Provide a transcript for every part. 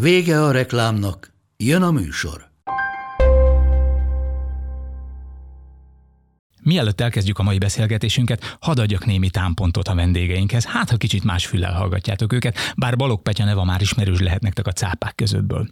Vége a reklámnak, jön a műsor. Mielőtt elkezdjük a mai beszélgetésünket, hadd adjak némi támpontot a vendégeinkhez. Hát, ha kicsit más füllel hallgatjátok őket, bár Balog Petya neva már ismerős lehet nektek a cápák közöttből.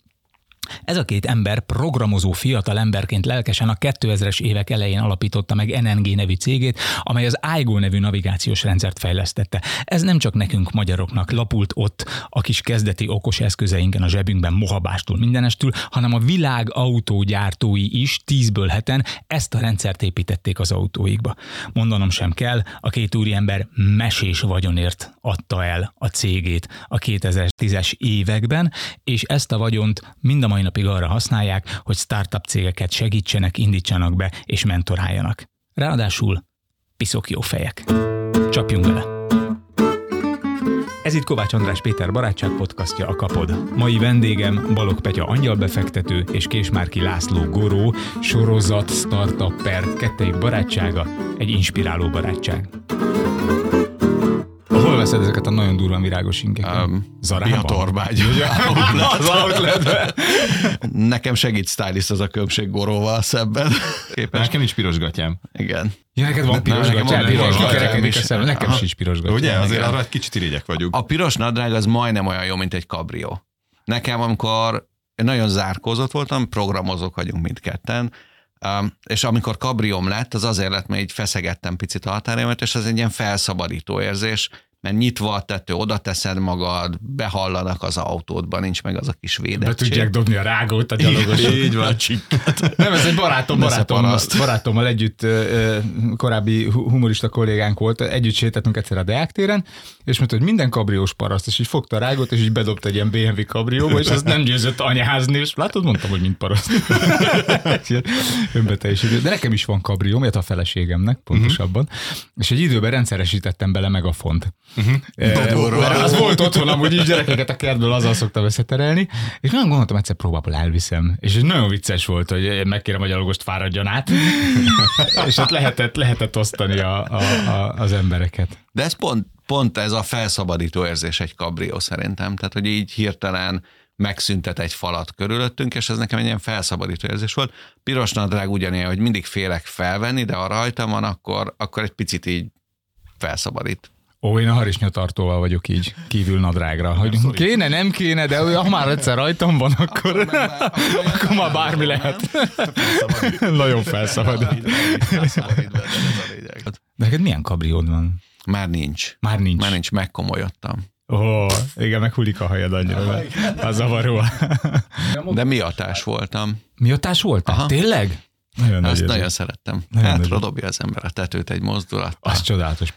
Ez a két ember programozó fiatal emberként lelkesen a 2000-es évek elején alapította meg NNG nevű cégét, amely az iGo nevű navigációs rendszert fejlesztette. Ez nem csak nekünk magyaroknak lapult ott a kis kezdeti okos eszközeinken a zsebünkben mohabástól mindenestül, hanem a világ autógyártói is tízből heten ezt a rendszert építették az autóikba. Mondanom sem kell, a két úriember mesés vagyonért adta el a cégét a 2010-es években, és ezt a vagyont mind a mai napig arra használják, hogy startup cégeket segítsenek, indítsanak be és mentoráljanak. Ráadásul piszok jó fejek. Csapjunk bele! Ez itt Kovács András Péter barátság podcastja a Kapod. Mai vendégem Balog Petya angyalbefektető és Késmárki László Goró, sorozat, startupper, kettejük barátsága, egy inspiráló barátság. Veszed ezeket a nagyon durván virágos inkeket? Um, Zarában? Torbágy. az outletben. Nekem segít stylist az a köbség goróval szebben. Képes. Nekem nincs piros gatyám. Igen. Ja, neked van piros gatyám, piros gatyám is. Nekem sincs piros gatyám. Ugye, azért arra egy kicsit irigyek vagyunk. A piros nadrág az majdnem olyan jó, mint egy kabrió. Nekem, amikor nagyon zárkózott voltam, programozók vagyunk mindketten, Um, és amikor kabrióm lett, az azért lett, mert így feszegettem picit a határémet, és ez egy ilyen felszabadító érzés, mert nyitva a tető, oda teszed magad, behallanak az autódban, nincs meg az a kis védettség. Be tudják dobni a rágót a gyalogos. Így van. Nem, ez egy barátom, barátom, barátommal együtt korábbi humorista kollégánk volt, együtt sétáltunk egyszer a Deák téren, és mondta, hogy minden kabriós paraszt, és így fogta a rágót, és így bedobta egy ilyen BMW kabrióba, és az nem győzött anyázni, és látod, mondtam, hogy mint paraszt. Önbeteljesítő. De nekem is van kabrióm, a feleségemnek pontosabban, uh-huh. és egy időben rendszeresítettem bele meg Uh-huh. az volt otthon, amúgy így gyerekeket a kertből azzal szoktam összeterelni, és nagyon gondoltam, egyszer próbálból elviszem. És nagyon vicces volt, hogy megkérem a gyalogost fáradjon át, és ott lehetett, lehetett osztani a, a, a, az embereket. De ez pont, pont ez a felszabadító érzés egy kabrió szerintem, tehát hogy így hirtelen megszüntet egy falat körülöttünk, és ez nekem egy ilyen felszabadító érzés volt. Piros nadrág ugyanilyen, hogy mindig félek felvenni, de ha rajtam van, akkor, akkor egy picit így felszabadít. Ó, én a harisnyatartóval vagyok így, kívül nadrágra. Hogy nem kéne, nem kéne, de ha már egyszer rajtam van, akkor, akkor, már, akkor már bármi lehet. Nagyon felszabadít. De neked milyen kabriód van? Már nincs. Már nincs. Már nincs, megkomolyodtam. Ó, oh, igen, meghullik a hajad annyira. Az zavaró. De miatás voltam. Miatás voltál? Aha. Tényleg? Nagyon Azt nagyon szerettem. Nagyon Hátra dobja az ember a tetőt egy mozdulat. Az csodálatos.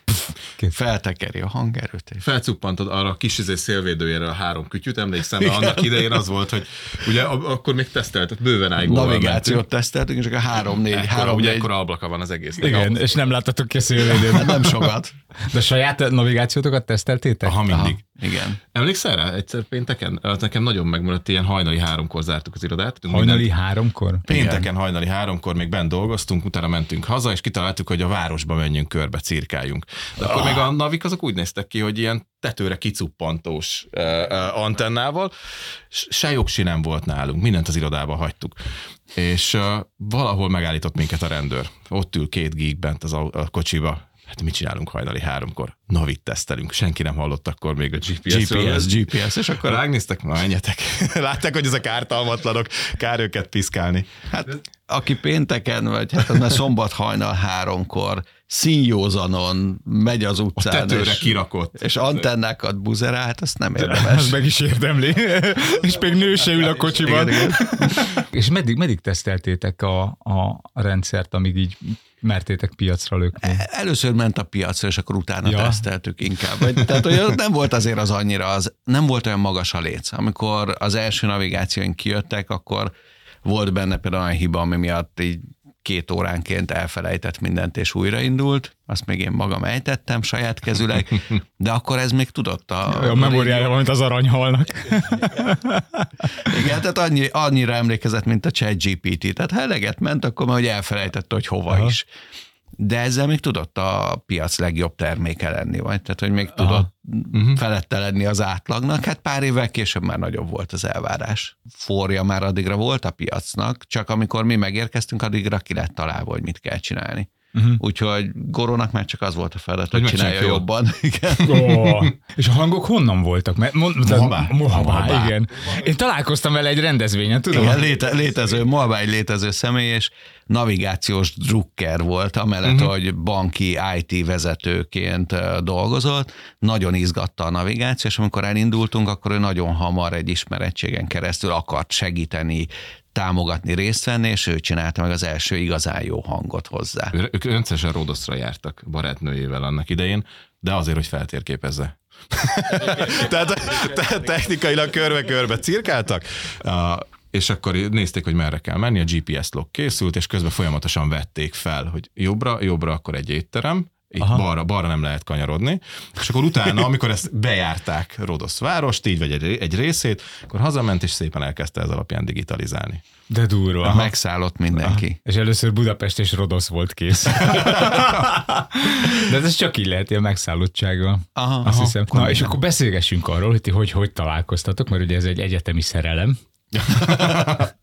Feltekeri a hangerőt. És... Felcuppantod arra a kis izé szélvédőjére a három kütyüt, emlékszem, mert annak idején az volt, hogy ugye akkor még teszteltet, bőven ájgóval Navigációt teszteltünk, és csak a három-négy, ekkora, három, ugye ekkora ablaka van az egész. Igen, és nem láttatok ki a szélvédőt. nem sokat. De saját navigációtokat teszteltétek? Aha, mindig. Aha. Igen. Emlékszel rá egyszer pénteken? Az nekem nagyon megmaradt, ilyen hajnali háromkor zártuk az irodát. Hajnali mindent. háromkor? Pénteken Igen. hajnali háromkor még bent dolgoztunk, utána mentünk haza, és kitaláltuk, hogy a városba menjünk körbe, cirkáljunk. De akkor oh. még a navik azok úgy néztek ki, hogy ilyen tetőre kicuppantós uh, uh, antennával, se jogsi nem volt nálunk, mindent az irodába hagytuk. És uh, valahol megállított minket a rendőr. Ott ül két geek bent az a, a kocsiba, hát mit csinálunk hajnali háromkor? Navit tesztelünk, senki nem hallott akkor még a GPS. GPS, GPS, és akkor rágnéztek, menjetek. Látták, hogy ezek ártalmatlanok, kár őket piszkálni. Hát aki pénteken, vagy hát az már szombat hajnal háromkor színjózanon megy az A utcán, tetőre és, kirakott. és antennákat buzerál, hát azt nem Ez érdemes. meg is érdemli. és még nő se ül a kocsiban. Igen, És meddig, meddig teszteltétek a, a rendszert, amíg így mertétek piacra lökni? Először ment a piacra, és akkor utána Ja. teszteltük inkább. Vagy, tehát hogy az nem volt azért az annyira, az, nem volt olyan magas a léc. Amikor az első navigációink kijöttek, akkor volt benne például olyan hiba, ami miatt így két óránként elfelejtett mindent, és újraindult. Azt még én magam ejtettem saját kezüleg, de akkor ez még tudott a, A memóriája, mint az aranyhalnak. Igen, tehát annyi, annyira emlékezett, mint a chat GPT. Tehát ha eleget ment, akkor már hogy elfelejtette, hogy hova. Aha. is. De ezzel még tudott a piac legjobb terméke lenni, vagy? Tehát, hogy még tudott uh-huh. felette lenni az átlagnak. Hát pár évvel később már nagyobb volt az elvárás. Forja már addigra volt a piacnak, csak amikor mi megérkeztünk, addigra ki lett találva, hogy mit kell csinálni. Uh-huh. Úgyhogy Gorónak már csak az volt a feladat, hogy, Hogy csinálja jól. jobban. Igen. Oh. És a hangok honnan voltak? Mert mond, Mohabá. Mohabá, Mohabá. igen. Én találkoztam vele egy rendezvényen, tudom? Igen, léte, létező, Moabá egy létező személy, és navigációs drukker volt, amellett, uh-huh. hogy banki IT vezetőként dolgozott, nagyon izgatta a navigáció, és amikor elindultunk, akkor ő nagyon hamar egy ismerettségen keresztül akart segíteni, támogatni, részt venni, és ő csinálta meg az első igazán jó hangot hozzá. Ők rendszeresen Rodoszra jártak barátnőjével annak idején, de azért, hogy feltérképezze. tehát, tehát technikailag körbe-körbe cirkáltak, és akkor nézték, hogy merre kell menni, a GPS log készült, és közben folyamatosan vették fel, hogy jobbra, jobbra akkor egy étterem, így Aha. balra, balra nem lehet kanyarodni, és akkor utána, amikor ezt bejárták Rodosz várost, így vagy egy, egy részét, akkor hazament, és szépen elkezdte ez alapján digitalizálni. De durva. Aha. Megszállott mindenki. És először Budapest és Rodosz volt kész. De ez csak így lehet, a megszállottsággal. Aha, Azt aha, hiszem. Na, és akkor beszélgessünk arról, hogy ti hogy, hogy találkoztatok, mert ugye ez egy egyetemi szerelem.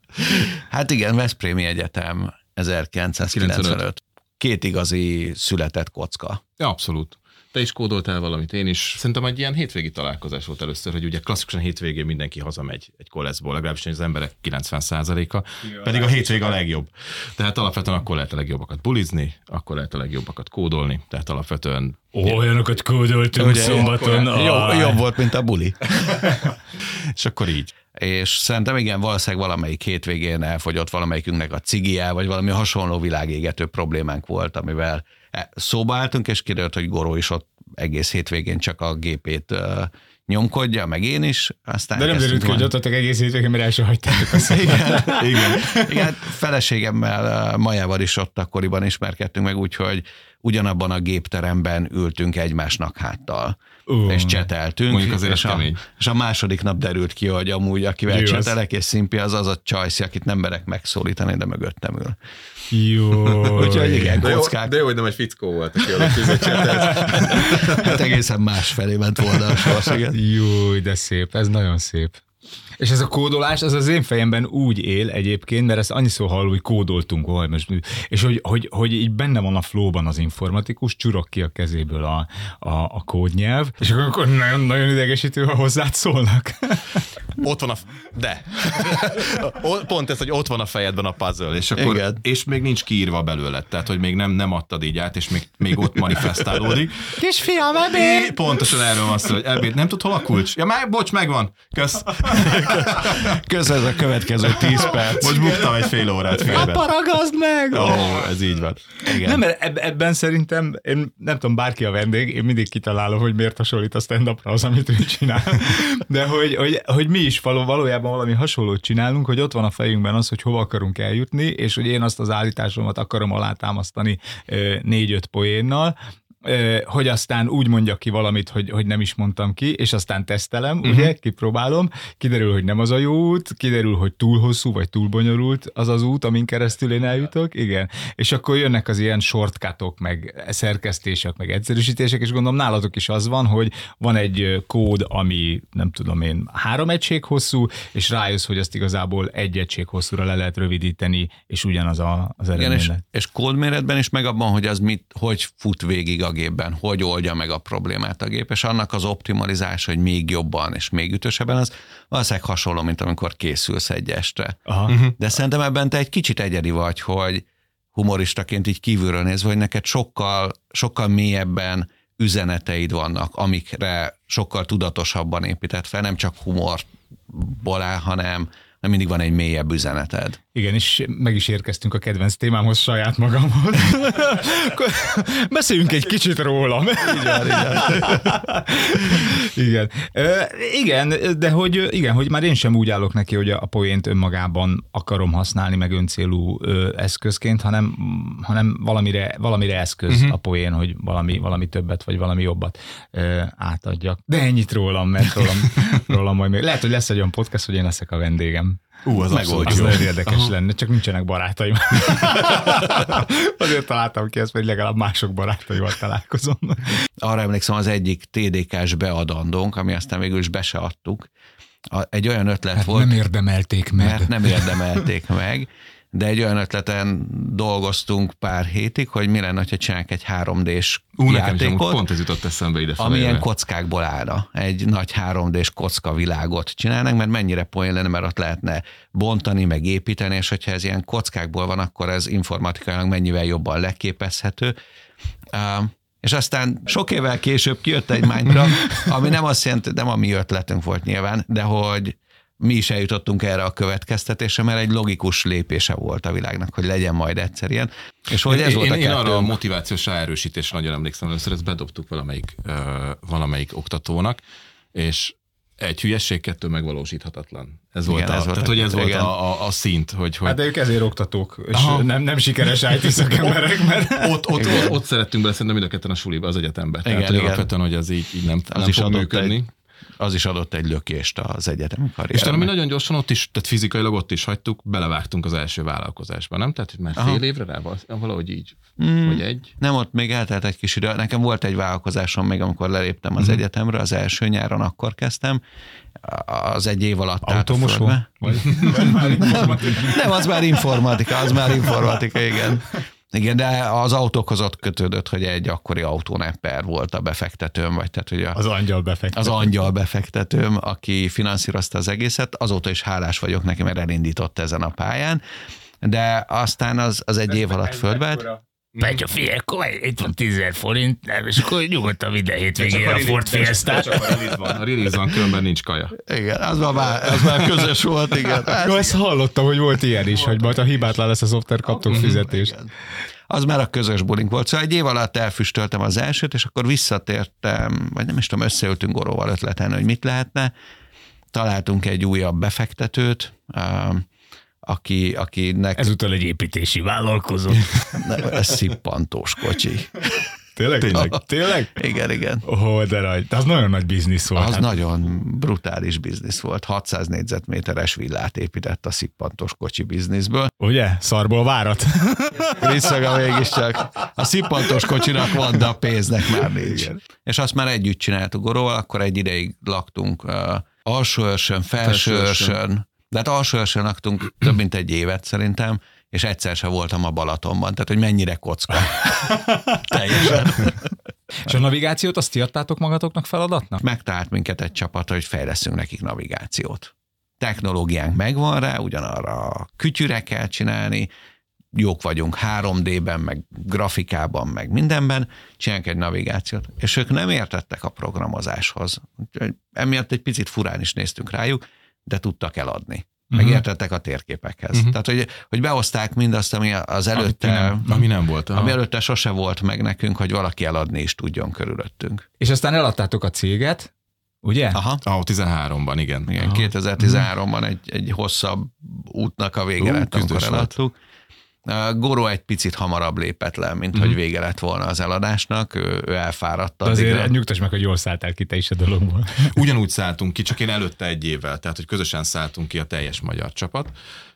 Hát igen, Veszprémi Egyetem 1995. Két igazi született kocka. Ja, abszolút. Te is kódoltál valamit, én is. Szerintem egy ilyen hétvégi találkozás volt először, hogy ugye klasszikusan hétvégén mindenki hazamegy egy koleszból, legalábbis az emberek 90%-a, pedig a hétvég a legjobb. Tehát alapvetően akkor lehet a legjobbakat bulizni, akkor lehet a legjobbakat kódolni, tehát alapvetően Olyanokat kódoltunk Ugye, szombaton. Jobb, jobb volt, mint a buli. és akkor így. És szerintem igen, valószínűleg valamelyik hétvégén elfogyott valamelyikünknek a cigia, vagy valami hasonló világégető problémánk volt, amivel e- szóba álltunk, és kiderült, hogy Goró is ott egész hétvégén csak a gépét nyomkodja, meg én is. Aztán De nem derült ki, hogy ott egész hétvégén, mert el sem hagytátok a igen. Igen, hát feleségemmel, Majával is ott akkoriban ismerkedtünk meg, úgyhogy ugyanabban a gépteremben ültünk egymásnak háttal. Ú. és cseteltünk. Mondjuk azért és a, kemény. és a második nap derült ki, hogy amúgy akivel az. csetelek és szimpi, az az a csajszi, akit nem merek megszólítani, de mögöttem ül. Jó. Úgyhogy igen, De jó, kockák. de jó, hogy nem egy fickó volt, aki alatt. Hát egészen más felé ment volna a sors, igen. Jó, de szép, ez nagyon szép. És ez a kódolás, az az én fejemben úgy él egyébként, mert ezt annyiszor hallom, hogy kódoltunk, hogy most, és hogy, hogy, hogy így benne van a flowban az informatikus, csurog ki a kezéből a, a, a kódnyelv, és akkor nagyon, nagyon idegesítő, ha hozzád szólnak. Ott van a... De. Pont ez, hogy ott van a fejedben a puzzle, és akkor... Igen. És még nincs kiírva belőle, tehát, hogy még nem, nem adtad így át, és még, még ott manifestálódik. Kisfiam, ebéd! Pontosan erről van szó, hogy ebéd, nem tud hol a kulcs? Ja, már, bocs, megvan. Kösz. Közben ez a következő 10 perc. Most buktam egy fél órát félbe. Paragazd meg! Ó, ez így van. Igen. Nem, mert eb- ebben szerintem, én nem tudom, bárki a vendég, én mindig kitalálom, hogy miért hasonlít a stand az, amit ő csinál. De hogy, hogy, hogy mi is való, valójában valami hasonlót csinálunk, hogy ott van a fejünkben az, hogy hova akarunk eljutni, és hogy én azt az állításomat akarom alátámasztani négy-öt poénnal, hogy aztán úgy mondjak ki valamit, hogy, hogy nem is mondtam ki, és aztán tesztelem, uh-huh. ugye, kipróbálom, kiderül, hogy nem az a jó út, kiderül, hogy túl hosszú, vagy túl bonyolult az az út, amin keresztül én eljutok, igen, és akkor jönnek az ilyen shortcutok, meg szerkesztések, meg egyszerűsítések, és gondolom nálatok is az van, hogy van egy kód, ami nem tudom én, három egység hosszú, és rájössz, hogy azt igazából egy egység hosszúra le lehet rövidíteni, és ugyanaz a, az Igen, eredmény. és, lett. és kódméretben is, meg abban, hogy az mit, hogy fut végig a gépben, hogy oldja meg a problémát a gép, és annak az optimalizás, hogy még jobban és még ütősebben, az valószínűleg hasonló, mint amikor készülsz egy estre. Aha. De szerintem ebben te egy kicsit egyedi vagy, hogy, humoristaként így kívülről nézve, hogy neked sokkal, sokkal mélyebben üzeneteid vannak, amikre sokkal tudatosabban épített fel, nem csak humorból áll, hanem, nem mindig van egy mélyebb üzeneted. Igen, és meg is érkeztünk a kedvenc témámhoz saját magamhoz. Beszéljünk egy kicsit rólam. Igen, igen. igen. igen, de hogy, igen, hogy már én sem úgy állok neki, hogy a poént önmagában akarom használni, meg öncélú eszközként, hanem, hanem valamire, valamire eszköz uh-huh. a poén, hogy valami, valami többet, vagy valami jobbat átadjak. De ennyit rólam, mert rólam, rólam majd még. Lehet, hogy lesz egy olyan podcast, hogy én leszek a vendégem. Ú, az abszolút az nagyon érdekes Aha. lenne, csak nincsenek barátaim. Azért találtam ki ezt, hogy legalább mások barátaival találkozom. Arra emlékszem, az egyik TDK-s beadandónk, ami aztán végül is be se adtuk, egy olyan ötlet hát volt. nem érdemelték meg. Mert nem érdemelték meg, de egy olyan ötleten dolgoztunk pár hétig, hogy mi lenne, ha csinálunk egy 3D-s Ú, játékot, pont ez jutott eszembe ide Ami ilyen kockákból állna. Egy nagy 3D-s kocka világot csinálnak, mert mennyire poén lenne, mert ott lehetne bontani, meg építeni, és hogyha ez ilyen kockákból van, akkor ez informatikailag mennyivel jobban leképezhető. Uh, és aztán sok évvel később kijött egy Minecraft, ami nem azt jelenti, nem a mi ötletünk volt nyilván, de hogy mi is eljutottunk erre a következtetésre, mert egy logikus lépése volt a világnak, hogy legyen majd egyszer ilyen. És hogy ez én, volt a én arra a motivációs ráerősítésre nagyon emlékszem, először ezt bedobtuk valamelyik, uh, valamelyik oktatónak, és egy hülyesség, kettő megvalósíthatatlan. Ez igen, volt, a, ez volt, tehát, hogy ez igen. volt a, a, a szint. Hogy, hogy... Hát de ők ezért oktatók, és Aha. nem, nem sikeres IT szakemberek, mert... ott, ott, ott, ott, szerettünk bele szerintem mind a ketten a suliba, az egyetembe. Igen, tehát, igen. alapvetően, hogy ez így, így nem, az nem is fog működni. Egy, az is adott egy lökést az egyetemi karrierben. És talán mi nagyon gyorsan ott is, tehát fizikailag ott is hagytuk, belevágtunk az első vállalkozásba, nem? Tehát már Aha. fél évre rá, valahogy így, mm, vagy egy? Nem, ott még eltelt egy kis idő. Nekem volt egy vállalkozásom még, amikor leléptem az mm. egyetemre, az első nyáron akkor kezdtem, az egy év alatt? Vagy, nem, nem, az már informatika, az már informatika, igen. Igen, de az autókhoz ott kötődött, hogy egy akkori autónepper volt a befektetőm, vagy tehát, hogy a, az angyal befektetőm. Az angyal befektetőm, aki finanszírozta az egészet, azóta is hálás vagyok neki, mert elindított ezen a pályán, de aztán az, az egy Ez év alatt földbe Petya, figyelj, akkor itt van 10 forint, nem, és akkor nyugodtan minden hétvégén a, a Ford fiesta Csak a release van, a release van, különben nincs kaja. Igen, az már, az már közös volt, igen. Hát, Jó, ezt hallottam, hogy volt ilyen is, hogy majd a hibátlan lesz a szoftver, kaptok fizetést. Igen az már a közös bulink volt. Szóval egy év alatt elfüstöltem az elsőt, és akkor visszatértem, vagy nem is tudom, összeültünk Goróval ötleten, hogy mit lehetne. Találtunk egy újabb befektetőt, aki, akinek... Ezúttal egy építési vállalkozó. ez szippantós kocsi. Tényleg? Tényleg? Tényleg? Igen, igen. Ó, oh, de nagy. Az nagyon nagy biznisz volt. Az hát. nagyon brutális biznisz volt. 600 négyzetméteres villát épített a szippantos kocsi bizniszből. Ugye? Szarból várat. Visszaga mégiscsak. A szippantos kocsinak van, de a pénznek már nincs. Igen. És azt már együtt csináltuk Goróval, akkor egy ideig laktunk uh, alsó őrsön, felső őrsön, de hát alsó őrsön laktunk több mint egy évet szerintem, és egyszer se voltam a Balatonban, tehát hogy mennyire kocka. Teljesen. És a navigációt azt adtátok magatoknak feladatnak? Megtalált minket egy csapat, hogy fejleszünk nekik navigációt. Technológiánk megvan rá, ugyanarra a kütyüre kell csinálni, jók vagyunk 3D-ben, meg grafikában, meg mindenben, csinálunk egy navigációt, és ők nem értettek a programozáshoz. Emiatt egy picit furán is néztünk rájuk, de tudtak eladni megértettek a térképekhez. Uh-huh. Tehát, hogy, hogy behozták mindazt, ami az előtte, ami nem, ami nem volt. Ami előtte sose volt meg nekünk, hogy valaki eladni is tudjon körülöttünk. És aztán eladtátok a céget, Ugye? Aha. Ah, 13-ban, igen. Igen, Aha. 2013-ban egy, egy hosszabb útnak a vége lett, amikor eladtuk. Goro egy picit hamarabb lépett le, mint mm. hogy mhm. vége lett volna az eladásnak, ő, ő elfáradt. De azért addigra. nyugtass meg, hogy jól szálltál ki te is a dologból. Ugyanúgy szálltunk ki, csak én előtte egy évvel, tehát hogy közösen szálltunk ki a teljes magyar csapat,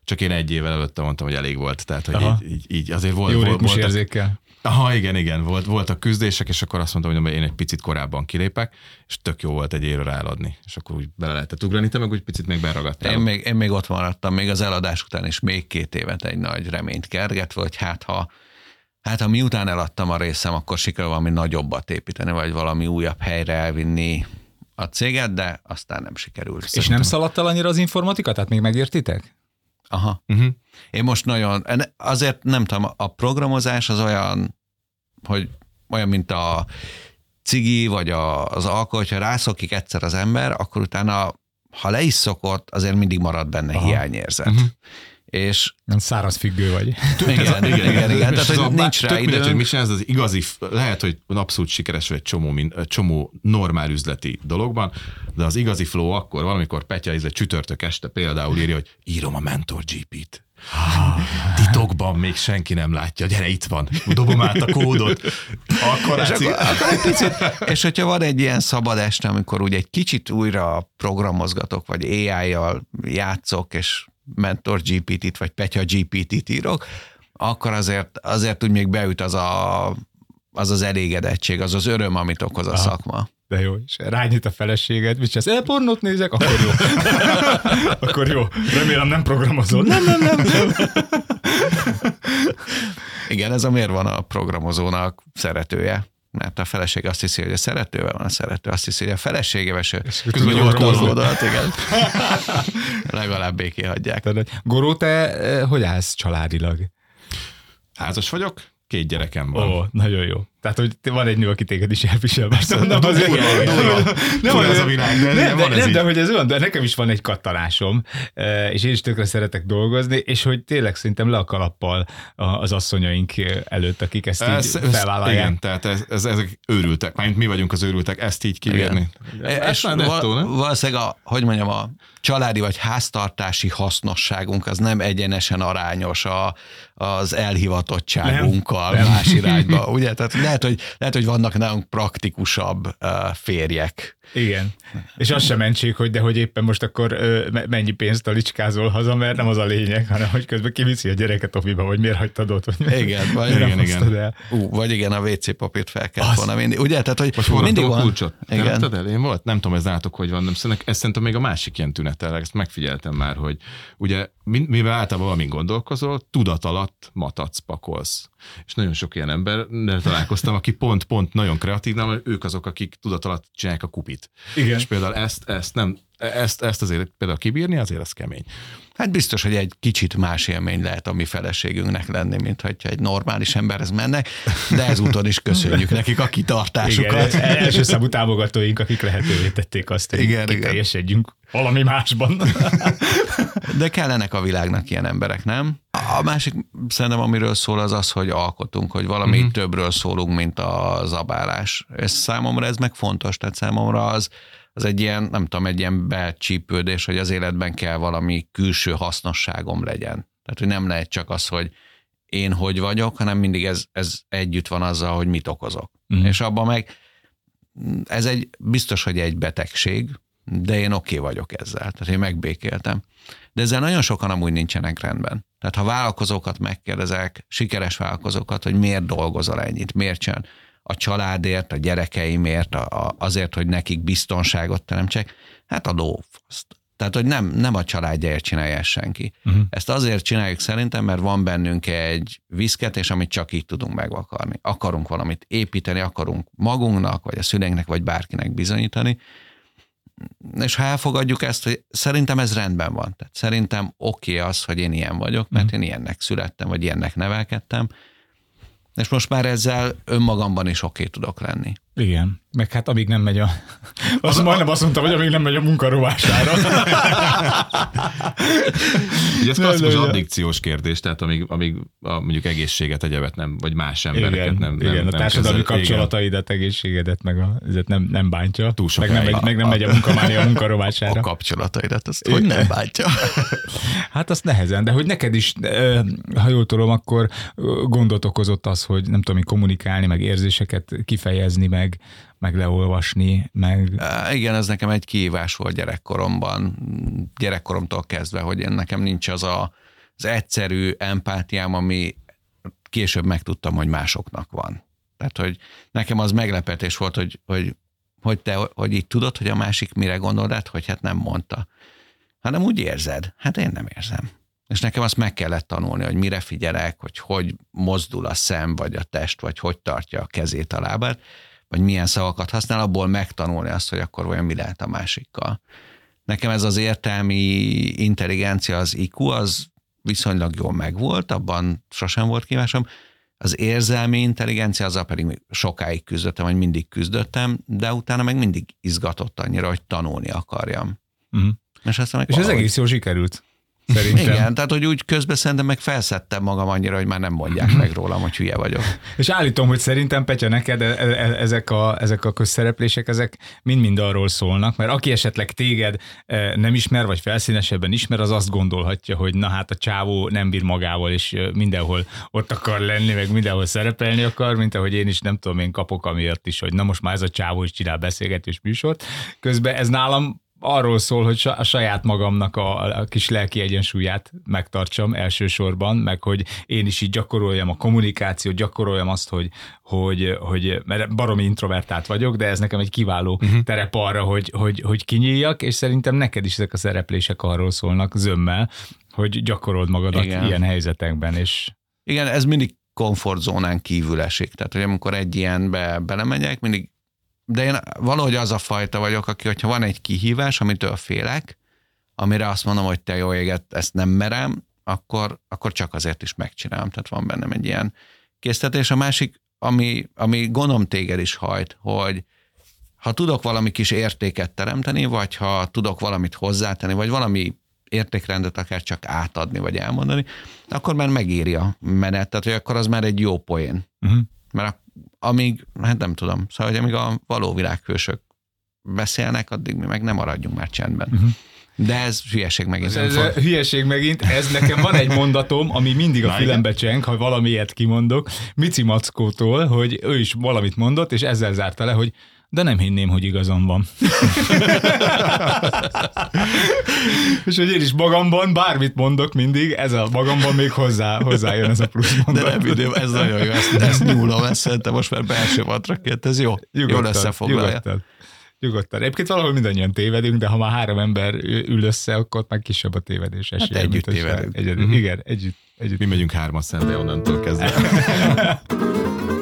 csak én egy évvel előtte mondtam, hogy elég volt, tehát hogy így, így, így, azért volt. Jó volt, volt érzékkel. Aha, igen, igen, volt, voltak küzdések, és akkor azt mondtam, hogy én egy picit korábban kilépek, és tök jó volt egy évre ráadni, és akkor úgy bele lehetett ugrani, te meg úgy picit még beragadtál. Én még, én még ott maradtam, még az eladás után is még két évet egy nagy reményt kergetve, hogy hát ha Hát ha miután eladtam a részem, akkor sikerül valami nagyobbat építeni, vagy valami újabb helyre elvinni a céget, de aztán nem sikerült. És szerintem. nem szaladt el annyira az informatika? Tehát még megértitek? Aha. Uh-huh. Én most nagyon, azért nem tudom, a programozás az olyan, hogy olyan, mint a cigi, vagy a, az alkohol, hogyha rászokik egyszer az ember, akkor utána, ha le is szokott, azért mindig marad benne Aha. hiányérzet. Uh-huh. És nem száraz függő vagy. Igen, igen, igen, igen. Tehát, hogy nincs rá mindegy, hogy mi csinálsz, az igazi, lehet, hogy abszolút sikeres vagy egy csomó, egy csomó normál üzleti dologban, de az igazi flow akkor valamikor Petya ez egy csütörtök este például írja, hogy írom a Mentor GP-t. Titokban még senki nem látja, gyere itt van, dobom át a kódot. Akkor és, akkor, akkor egy picit, és hogyha van egy ilyen szabad este, amikor úgy egy kicsit újra programozgatok, vagy AI-jal játszok, és Mentor GPT-t, vagy Petya GPT-t írok, akkor azért, azért úgy még beüt az a, az, az elégedettség, az az öröm, amit okoz a Aha. szakma. De jó, és rányít a feleséget, mit csinálsz? pornót nézek? Akkor jó. akkor jó. Remélem nem programozol. Nem, nem, nem. nem. Igen, ez a miért van a programozónak szeretője mert a feleség azt hiszi, hogy a szeretővel van a szerető, azt hiszi, hogy a feleségével se. Közben nyolc igen. Legalább béké hagyják. Goró, te eh, hogy állsz családilag? Házas vagyok, két gyerekem van. Ó, nagyon jó. Tehát, hogy van egy nő, aki téged is elvisel. Nem, nem, az, nem, az a világ, de, nem, de, nem, de hogy ez olyan, de nekem is van egy kattalásom, e, és én is tökre szeretek dolgozni, és hogy tényleg szerintem le a kalappal az asszonyaink előtt, akik ezt ez, így felvállalják. Igen, tehát ez, ez, ezek őrültek, mert mi vagyunk az őrültek, ezt így kivérni. És valószínűleg, a, hogy mondjam, a családi vagy háztartási hasznosságunk az nem egyenesen arányos a, az elhivatottságunkkal nem, más irányba, ugye? Tehát lehet, hogy, lehet, hogy vannak nálunk praktikusabb férjek. Igen. És az sem mentség, hogy de hogy éppen most akkor ö, mennyi pénzt talicskázol haza, mert nem az a lényeg, hanem hogy közben kiviszi a gyereket oviba, vagy miért hagytad ott, vagy igen, vagy, igen, igen. El. Ú, vagy igen, a WC papírt fel kellett volna vinni. Ugye? Tehát, hogy most mindig van. kulcsot. Igen. Nem el? Én volt, nem tudom, ez nálatok hogy van, nem szerintem, ez szerintem még a másik ilyen tünetel, ezt megfigyeltem már, hogy ugye mivel általában valamint gondolkozol, tudat alatt matacz pakolsz. És nagyon sok ilyen ember találkoztam, aki pont-pont nagyon kreatív, nem, ők azok, akik tudat alatt csinálják a kupit. Igen. És például ezt, ezt nem, ezt, ezt azért például kibírni, azért az kemény. Hát biztos, hogy egy kicsit más élmény lehet a mi feleségünknek lenni, mint hogyha egy normális emberhez mennek, de ezúton is köszönjük nekik a kitartásukat. Igen, első számú támogatóink, akik lehetővé tették azt, hogy igen, kiteljesedjünk valami másban. De kellenek a világnak ilyen emberek, nem? A másik szerintem, amiről szól, az az, hogy alkotunk, hogy valami mm-hmm. többről szólunk, mint a zabálás. Ez számomra ez meg fontos, tehát számomra az, az egy ilyen, nem tudom, egy ilyen becsípődés, hogy az életben kell valami külső hasznosságom legyen. Tehát, hogy nem lehet csak az, hogy én hogy vagyok, hanem mindig ez, ez együtt van azzal, hogy mit okozok. Mm. És abban meg ez egy biztos, hogy egy betegség, de én oké okay vagyok ezzel, tehát én megbékéltem. De ezzel nagyon sokan amúgy nincsenek rendben. Tehát ha vállalkozókat megkérdezek, sikeres vállalkozókat, hogy miért dolgozol ennyit, miért csinál, a családért, a gyerekeimért, a, a, azért, hogy nekik biztonságot teremtsek, hát a lófaszt. Tehát, hogy nem, nem a családjáért csinálja ezt senki. Uh-huh. Ezt azért csináljuk szerintem, mert van bennünk egy viszketés, amit csak így tudunk megvakarni. Akarunk valamit építeni, akarunk magunknak, vagy a szüleinknek, vagy bárkinek bizonyítani, és ha elfogadjuk ezt, hogy szerintem ez rendben van. Tehát szerintem oké okay az, hogy én ilyen vagyok, mert uh-huh. én ilyennek születtem, vagy ilyennek nevelkedtem, és most már ezzel önmagamban is oké tudok lenni. Igen, meg hát amíg nem megy a... Azt majdnem azt mondtam, hogy amíg nem megy a munkarovására. Ugye ez klasszikus addikciós kérdés, tehát amíg, amíg a, mondjuk egészséget, egyebet nem, vagy más embereket igen, nem, nem Igen, a társadalmi kezel, kapcsolataidat, igen. egészségedet, meg a, nem, nem bántja. Túl meg, nem megy, meg nem megy a munkamánia a munkarovására. A kapcsolataidat, azt hogy nem bántja? hát azt nehezen, de hogy neked is, ha jól tudom, akkor gondot okozott az, hogy nem tudom, kommunikálni, meg érzéseket kifejezni, meg meg, meg leolvasni, meg... Igen, ez nekem egy kihívás volt gyerekkoromban, gyerekkoromtól kezdve, hogy én nekem nincs az a, az egyszerű empátiám, ami később megtudtam, hogy másoknak van. Tehát, hogy nekem az meglepetés volt, hogy, hogy, hogy te, hogy így tudod, hogy a másik mire gondol, hát, hogy hát nem mondta. Hanem úgy érzed. Hát én nem érzem. És nekem azt meg kellett tanulni, hogy mire figyelek, hogy hogy mozdul a szem, vagy a test, vagy hogy tartja a kezét, a lábát, vagy milyen szavakat használ, abból megtanulni azt, hogy akkor olyan mi lehet a másikkal. Nekem ez az értelmi intelligencia, az IQ, az viszonylag jól megvolt, abban sosem volt kívásom. Az érzelmi intelligencia, azzal pedig sokáig küzdöttem, vagy mindig küzdöttem, de utána meg mindig izgatott annyira, hogy tanulni akarjam. Uh-huh. És, aztán meg És ez valahogy- egész jól sikerült. Szerintem. Igen, tehát hogy úgy közben szerintem meg felszettem magam annyira, hogy már nem mondják meg rólam, hogy hülye vagyok. És állítom, hogy szerintem, Petya, neked e- e- ezek a, ezek a közszereplések, ezek mind-mind arról szólnak, mert aki esetleg téged e, nem ismer, vagy felszínesebben ismer, az azt gondolhatja, hogy na hát a csávó nem bír magával, és e, mindenhol ott akar lenni, meg mindenhol szerepelni akar, mint ahogy én is nem tudom, én kapok amiatt is, hogy na most már ez a csávó is csinál beszélgetős műsort. Közben ez nálam arról szól, hogy a saját magamnak a, a kis lelki egyensúlyát megtartsam elsősorban, meg hogy én is így gyakoroljam a kommunikációt, gyakoroljam azt, hogy, hogy, hogy mert baromi introvertált vagyok, de ez nekem egy kiváló uh-huh. terep arra, hogy, hogy, hogy kinyíljak, és szerintem neked is ezek a szereplések arról szólnak zömmel, hogy gyakorold magadat. Igen. ilyen helyzetekben, és Igen, ez mindig komfortzónán kívül esik. Tehát, hogy amikor egy ilyenbe belemegyek, mindig de én valahogy az a fajta vagyok, aki, hogyha van egy kihívás, amitől félek, amire azt mondom, hogy te jó éget, ezt nem merem, akkor, akkor csak azért is megcsinálom. Tehát van bennem egy ilyen késztetés. A másik, ami, ami gondolom téged is hajt, hogy ha tudok valami kis értéket teremteni, vagy ha tudok valamit hozzátenni, vagy valami értékrendet akár csak átadni, vagy elmondani, akkor már megéri a menet, tehát hogy akkor az már egy jó poén. uh-huh. Mert amíg, hát nem tudom, szóval, hogy amíg a való világhősök beszélnek, addig mi meg nem maradjunk már csendben. Mhm. De ez hülyeség megint. Ez, ez hülyeség megint, ez nekem van egy mondatom, ami mindig a fülembe cseng, ha valami ilyet kimondok, Mici Mackótól, hogy ő is valamit mondott, és ezzel zárta le, hogy de nem hinném, hogy igazam van. és hogy én is magamban bármit mondok mindig, ez a magamban még hozzá, hozzájön ez a plusz De mondat. nem idő, ez nagyon jó, ezt, ezt nyúlom, ezt szerintem most már belső matrakért, ez jó, jól összefoglalja. Nyugodtan. Nyugodtan. Egyébként valahol mindannyian tévedünk, de ha már három ember ül össze, akkor ott már kisebb a tévedés esélye. együtt mint hogyha tévedünk. Egyedül. Mhm. Igen, együtt. együtt. Mi megyünk hárman szembe onnantól kezdve.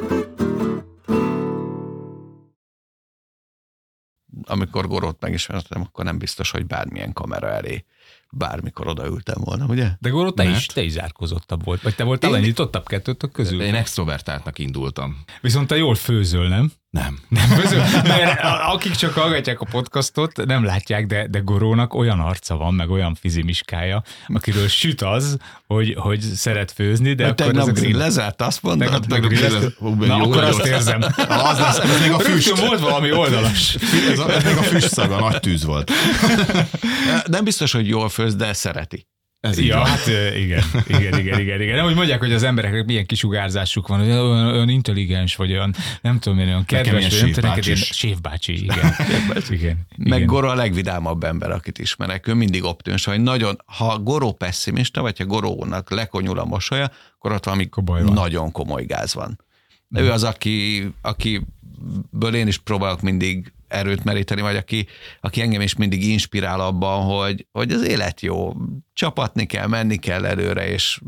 Amikor Gorót megismertem, akkor nem biztos, hogy bármilyen kamera elé bármikor odaültem volna, ugye? De Góró, te Mert? is, te is zárkozottabb volt. Vagy te voltál Én- a nyitottabb kettőtök közül. Én extrovertáltnak indultam. Viszont te jól főzöl, nem? Nem. Nem főzöl, mert akik csak hallgatják a podcastot, nem látják, de, de Gorónak olyan arca van, meg olyan fizimiskája, akiről süt az, hogy, hogy szeret főzni, de De akkor tegnap ezek grill lezárt, azt mondod? Tegnap Tegnap grilleztünk. grillez- Na, Jó, akkor jó, azt jó. érzem. Az lesz, ez még a füst. Rögtön volt valami oldalas. Ez, ez még a füst szaga, nagy tűz volt. Nem biztos, hogy jól főz, de szereti. Ez Ja, hát igen, igen, igen, igen, igen. Nem, hogy mondják, hogy az embereknek milyen kisugárzásuk van, hogy olyan, olyan intelligens, vagy olyan, nem tudom én, olyan kedves, vagy nem tudom, séfbácsi, igen. igen, Meg igen. Goro a legvidámabb ember, akit ismerek. Ő mindig optimis, hogy nagyon, ha Goro pessimista, vagy ha Gorónak lekonyul a mosolya, akkor ott valami baj van. nagyon komoly gáz van. De ő az, aki, akiből én is próbálok mindig erőt meríteni, vagy aki, aki engem is mindig inspirál abban, hogy, hogy az élet jó, csapatni kell, menni kell előre, és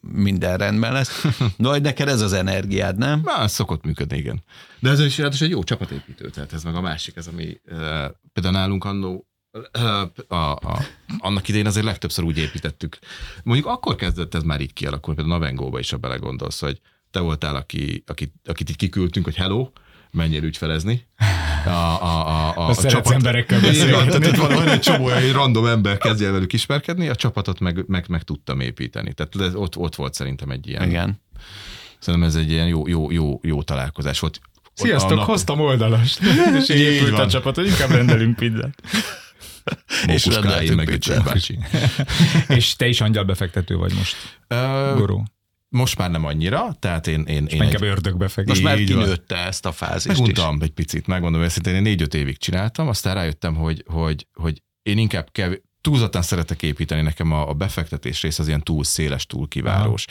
minden rendben lesz. De hogy neked ez az energiád, nem? Ez szokott működni, igen. De ez is ráadásul egy jó csapatépítő, tehát ez meg a másik, ez ami uh, például nálunk annó a, a, annak idején azért legtöbbször úgy építettük. Mondjuk akkor kezdett ez már így kialakulni, például Navengóba is, ha belegondolsz, hogy te voltál, aki, akit, akit így kiküldtünk, hogy hello, menjél ügyfelezni. A, a, a, a, A szeretsz emberekkel Igen, beszélgetni. tehát itt van, van egy csomó olyan, egy random ember kezdje el velük ismerkedni, a csapatot meg, meg, meg tudtam építeni. Tehát ott, ott volt szerintem egy ilyen, Igen. szerintem ez egy ilyen jó, jó, jó, jó találkozás volt. Sziasztok, nap- hoztam oldalast. És így Így épült a csapat, hogy inkább rendelünk pizzát. És rendeltünk meg egy pizzát. És te is angyalbefektető vagy most, Ö, Goró. Most már nem annyira, tehát én, én, én Inkább egy, ördögbefektető. Most már Így van. kinőtte ezt a fázist is. meguntam egy picit, megmondom őszintén, én négy-öt évig csináltam, aztán rájöttem, hogy, hogy, hogy én inkább kev, túlzottan szeretek építeni, nekem a, a befektetés rész az ilyen túl széles, túl kivárós.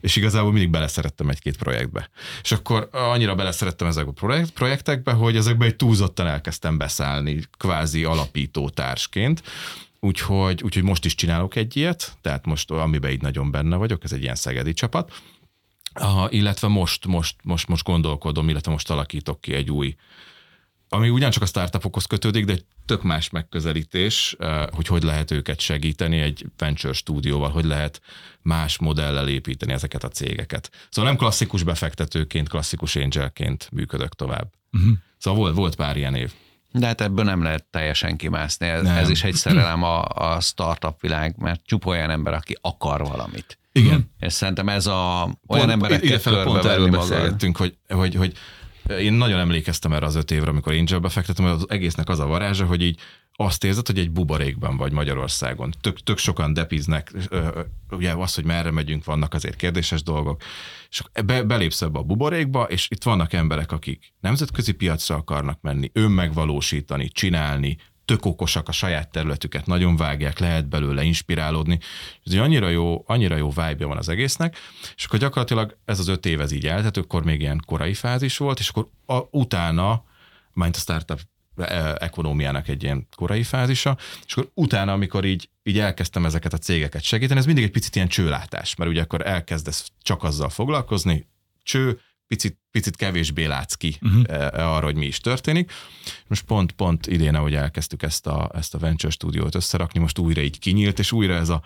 És igazából mindig beleszerettem egy-két projektbe. És akkor annyira beleszerettem ezekbe a projekt, projektekbe, hogy ezekbe egy túlzottan elkezdtem beszállni, kvázi alapító társként. Úgyhogy, úgyhogy most is csinálok egy ilyet, tehát most amiben így nagyon benne vagyok, ez egy ilyen szegedi csapat. Uh, illetve most, most, most, most gondolkodom, illetve most alakítok ki egy új ami ugyancsak a startupokhoz kötődik, de egy tök más megközelítés, eh, hogy hogy lehet őket segíteni egy venture stúdióval, hogy lehet más modellel építeni ezeket a cégeket. Szóval nem klasszikus befektetőként, klasszikus angelként működök tovább. Uh-huh. Szóval volt, volt pár ilyen év. De hát ebből nem lehet teljesen kimászni. Ez, Nem. ez is egy szerelem a, a startup világ, mert csupa olyan ember, aki akar valamit. Igen. És szerintem ez a olyan emberekkel idefele pont erről magad. beszélgettünk, hogy, hogy, hogy én nagyon emlékeztem erre az öt évre, amikor Angelbe fektettem, hogy az egésznek az a varázsa, hogy így azt érzed, hogy egy buborékban vagy Magyarországon. Tök, tök sokan depiznek, ugye az, hogy merre megyünk, vannak azért kérdéses dolgok, és be, belépsz ebbe a buborékba, és itt vannak emberek, akik nemzetközi piacra akarnak menni, önmegvalósítani, csinálni, tök okosak a saját területüket, nagyon vágják, lehet belőle inspirálódni. Ez annyira jó, annyira jó vibe van az egésznek, és akkor gyakorlatilag ez az öt év ez így eltelt, akkor még ilyen korai fázis volt, és akkor a, utána, majd a startup ekonómiának egy ilyen korai fázisa, és akkor utána, amikor így, így elkezdtem ezeket a cégeket segíteni, ez mindig egy picit ilyen csőlátás, mert ugye akkor elkezdesz csak azzal foglalkozni, cső, picit, picit kevésbé látsz ki uh-huh. arra, hogy mi is történik. Most pont, pont idén, ahogy elkezdtük ezt a, ezt a Venture stúdiót összerakni, most újra így kinyílt, és újra ez a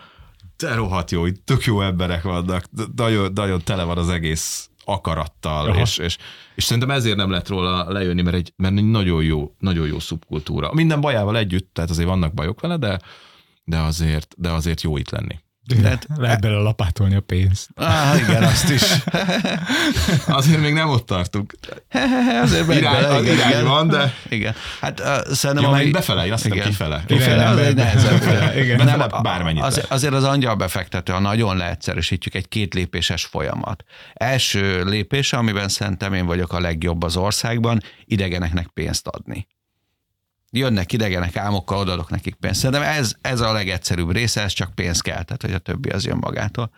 de rohadt jó, itt tök jó emberek vannak, nagyon, nagyon tele van az egész akarattal, Aha. és, és, és szerintem ezért nem lehet róla lejönni, mert egy, mert egy nagyon jó, nagyon jó szubkultúra. Minden bajával együtt, tehát azért vannak bajok vele, de, de azért, de azért jó itt lenni. Tehát- Lehet bele lapátolni a pénzt. Ah, igen, azt is. Azért még nem ott tartunk. Azért Irány, bele, igen, irány igen. van, de Igen. Hát uh, szerintem... Ja, ami- befele, én azt Igen. kifele. Kifele, az egy nehezebb. Igen. Nem, bármennyit az, azért az angyalbefektető, ha nagyon leegyszerűsítjük, egy két lépéses folyamat. Első lépés, amiben szerintem én vagyok a legjobb az országban, idegeneknek pénzt adni. Jönnek idegenek álmokkal, odaadok nekik pénzt. Szerintem ez, ez a legegyszerűbb része, ez csak pénz kell, tehát hogy a többi az jön magától.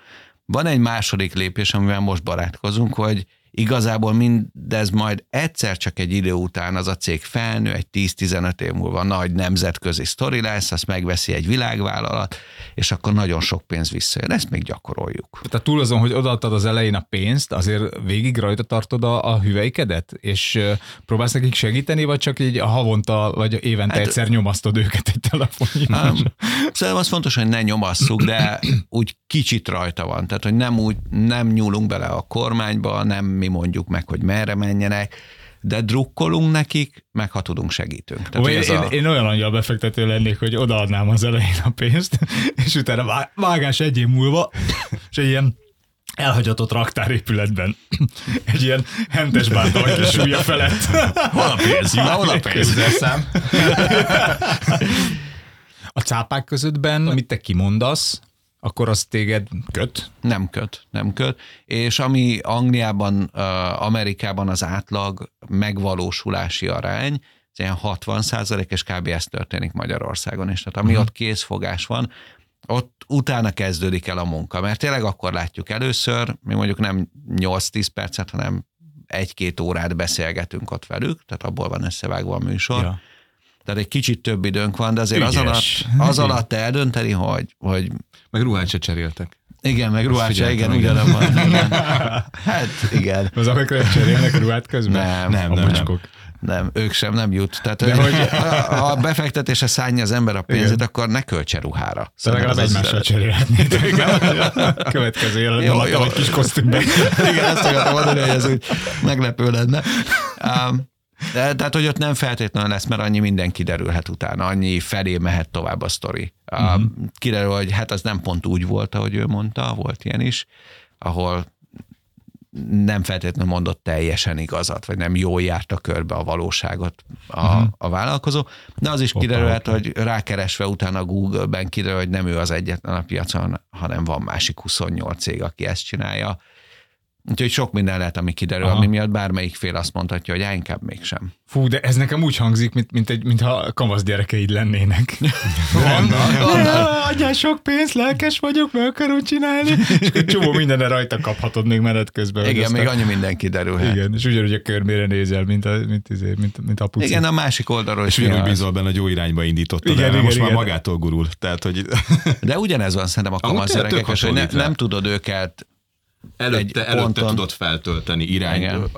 Van egy második lépés, amivel most barátkozunk, hogy igazából mindez majd egyszer csak egy idő után az a cég felnő, egy 10-15 év múlva nagy nemzetközi sztori lesz, azt megveszi egy világvállalat, és akkor nagyon sok pénz visszajön. Ezt még gyakoroljuk. Tehát túl azon, hogy odaadtad az elején a pénzt, azért végig rajta tartod a, a hüveikedet, és próbálsz nekik segíteni, vagy csak így a havonta, vagy évente Hát- egyszer nyomasztod őket egy telefonján? Um, szerintem az fontos, hogy ne nyomasszuk, de úgy kicsit rajta van. Tehát, hogy nem úgy, nem nyúlunk bele a kormányba, nem mi mondjuk meg, hogy merre menjenek, de drukkolunk nekik, meg ha tudunk, segítünk. Tehát, hogy én, a, én olyan angyal befektető lennék, hogy odaadnám az elején a pénzt, és utána vá- vágás egy év múlva, és egy ilyen elhagyatott raktárépületben. Egy ilyen hentes bántal kis súlya felett. hol a pénz? Na, hol a pénz? A cápák közöttben, amit te kimondasz, akkor az téged köt? Nem köt, nem köt. És ami Angliában, Amerikában az átlag megvalósulási arány, ez ilyen 60 százalék, és kb. ez történik Magyarországon is. Tehát ami ott készfogás van, ott utána kezdődik el a munka, mert tényleg akkor látjuk először, mi mondjuk nem 8-10 percet, hanem egy-két órát beszélgetünk ott velük, tehát abból van összevágva a műsor. Ja. Tehát egy kicsit több időnk van, de azért az alatt, Ügyes. az alatt eldönteni, hogy, hogy Meg ruhát se cseréltek. igen, meg ruhát se, igen, ugyanabban. Igen. Hát igen. Az amikor cserélnek ruhát közben? Nem, Nem, a nem, bocskok. Nem, ők sem, nem jut. Tehát, De hogy, ha a befektetése szánja az ember a pénzét, Igen. akkor ne költse ruhára. Szóval legalább az- egymással cserélhetnétek. Következő láttam egy kis kosztümben. Igen, ezt akartam mondani, hogy ez úgy meglepő lenne. Um, de, tehát, hogy ott nem feltétlenül lesz, mert annyi minden kiderülhet utána, annyi felé mehet tovább a sztori. Mhm. Kiderül, hogy hát az nem pont úgy volt, ahogy ő mondta, volt ilyen is, ahol nem feltétlenül mondott teljesen igazat, vagy nem jól járta körbe a valóságot a, uh-huh. a vállalkozó, de az is Hoppá, kiderülhet, hoppá. hogy rákeresve utána Google-ben kiderül, hogy nem ő az egyetlen a piacon, hanem van másik 28 cég, aki ezt csinálja. Úgyhogy sok minden lehet, ami kiderül, Aha. ami miatt bármelyik fél azt mondhatja, hogy á, inkább mégsem. Fú, de ez nekem úgy hangzik, mint, mint egy, mintha kamasz gyerekeid lennének. Vannak. Adjál sok pénzt, lelkes vagyok, meg akarom csinálni. És egy csomó mindenre rajta kaphatod még menet közben. Igen, aztán- még annyi minden kiderülhet. Igen, és ugyanúgy a körmére nézel, mint a, mint, izé, mint, mint a puci. Igen, a másik oldalról is És ugyanúgy bízol benne, hogy jó irányba indítottad Igen, el, igen, most már igen. magától gurul. Tehát, hogy De ugyanez van szerintem a kamasz tök hogy ne, nem tudod őket Előtte, egy előtte ponton. tudod feltölteni irányt, Igen.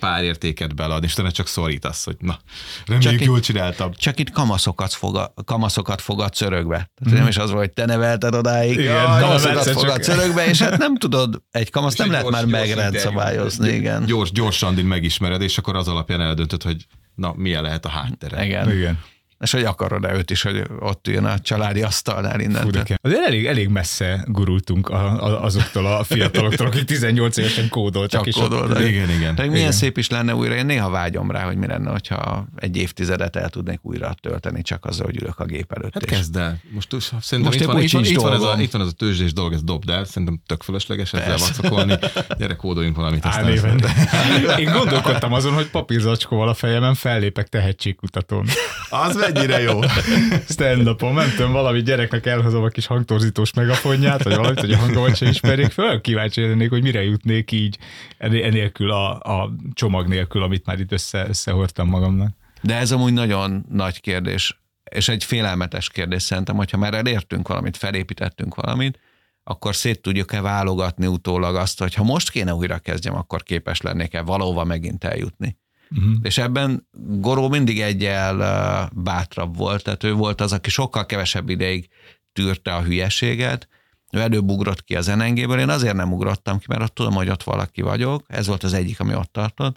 pár értéket beladni, és utána csak szorítasz, hogy na, reméljük Csak jól csináltam. Csak itt kamaszokat, foga, kamaszokat fogadsz örökbe. Tehát nem is az volt, hogy te nevelted odáig, Igen, kamaszokat egyszer csak- fogadsz örökbe, és hát nem tudod, egy kamasz És nem egy lehet gyors- már megrendszabályozni, igen. Gyors, gyorsan din megismered, és akkor az alapján eldöntöd, hogy na, milyen lehet a háttere. Igen. Igen. És hogy akarod-e őt is, hogy ott üljön a családi asztalnál innen. Azért elég, elég messze gurultunk a, a, azoktól a fiataloktól, akik 18 évesen kódoltak. Csak kódoltak. Igen, igen. Tehát milyen Igen. szép is lenne újra, én néha vágyom rá, hogy mi lenne, hogyha egy évtizedet el tudnék újra tölteni, csak azzal, hogy ülök a gép előtt. Hát és- kezd el. Most szerintem Most itt, van, itt, van, itt, van ez a, itt van ez a tőzsdés dolog, ez dobd el, szerintem tök fölösleges ezzel vacakolni. Gyere, kódoljunk valamit. aztán ezt- Én gondolkodtam azon, hogy papírzacskóval a fejemen fellépek tehetségkutatón. Az mennyire jó. stand upon nem tudom, valami gyereknek elhozom a kis hangtorzítós megafonját, vagy valamit, hogy a hangomat se ismerjék föl. Kíváncsi lennék, hogy mire jutnék így, ené- enélkül a, a csomag nélkül, amit már itt össze, összehordtam magamnak. De ez amúgy nagyon nagy kérdés, és egy félelmetes kérdés szerintem, hogyha már elértünk valamit, felépítettünk valamit, akkor szét tudjuk-e válogatni utólag azt, hogy ha most kéne újra kezdjem, akkor képes lennék-e valahova megint eljutni. Uh-huh. És ebben Goró mindig egyel bátrabb volt, tehát ő volt az, aki sokkal kevesebb ideig tűrte a hülyeséget, ő előbb ugrott ki az NNG-ből, én azért nem ugrottam ki, mert ott tudom, hogy ott valaki vagyok, ez volt az egyik, ami ott tartott.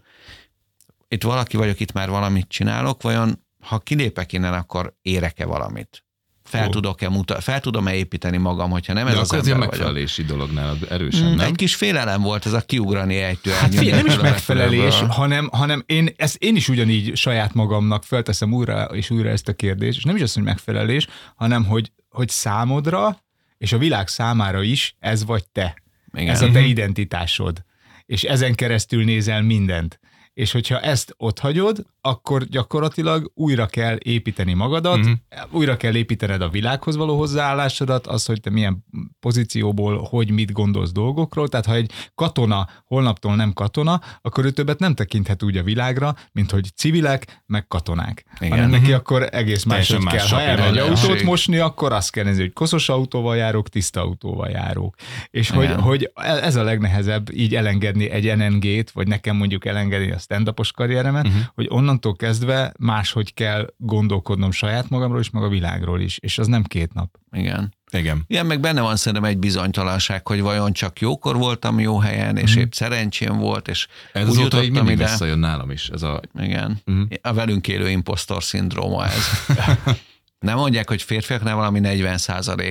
Itt valaki vagyok, itt már valamit csinálok, vajon ha kilépek innen, akkor érek-e valamit? Fel, tudok-e muta- fel tudom-e építeni magam, hogyha nem De ez az ember vagyok? megfelelési dolog nálad erősen, Mm, nem? Egy kis félelem volt ez a kiugrani ejtő. Hát figyelj, nem is megfelelés, hanem, hanem én, ezt én is ugyanígy saját magamnak felteszem újra és újra ezt a kérdést, és nem is az, hogy megfelelés, hanem hogy, hogy számodra és a világ számára is ez vagy te. Igen. Ez a te identitásod. És ezen keresztül nézel mindent. És hogyha ezt ott hagyod, akkor gyakorlatilag újra kell építeni magadat, Mhm. uh-huh. újra kell építened a világhoz való hozzáállásodat, az, hogy te milyen pozícióból, hogy mit gondolsz dolgokról. Tehát ha egy katona holnaptól nem katona, akkor ő többet nem tekinthet úgy a világra, mint hogy civilek, meg katonák. Igen. Hanem neki akkor egész máshogy más kell. Ha elmegy autót mosni, akkor azt kell nézni, hogy koszos autóval járok, tiszta autóval járok. És hogy, Igen. hogy ez a legnehezebb így elengedni egy NNG-t, vagy nekem mondjuk elengedni a stand-upos karrieremet, uh-huh. hogy onnantól kezdve máshogy kell gondolkodnom saját magamról is, meg a világról is. És az nem két nap. Igen. Igen. Igen, meg benne van szerintem egy bizonytalanság, hogy vajon csak jókor voltam jó helyen, és épp szerencsém volt, és Ez úgy azóta így mindig ide. visszajön nálam is. Ez a, Igen. Mhm. A velünk élő impostor szindróma ez. Nem mondják, hogy férfiaknál valami 40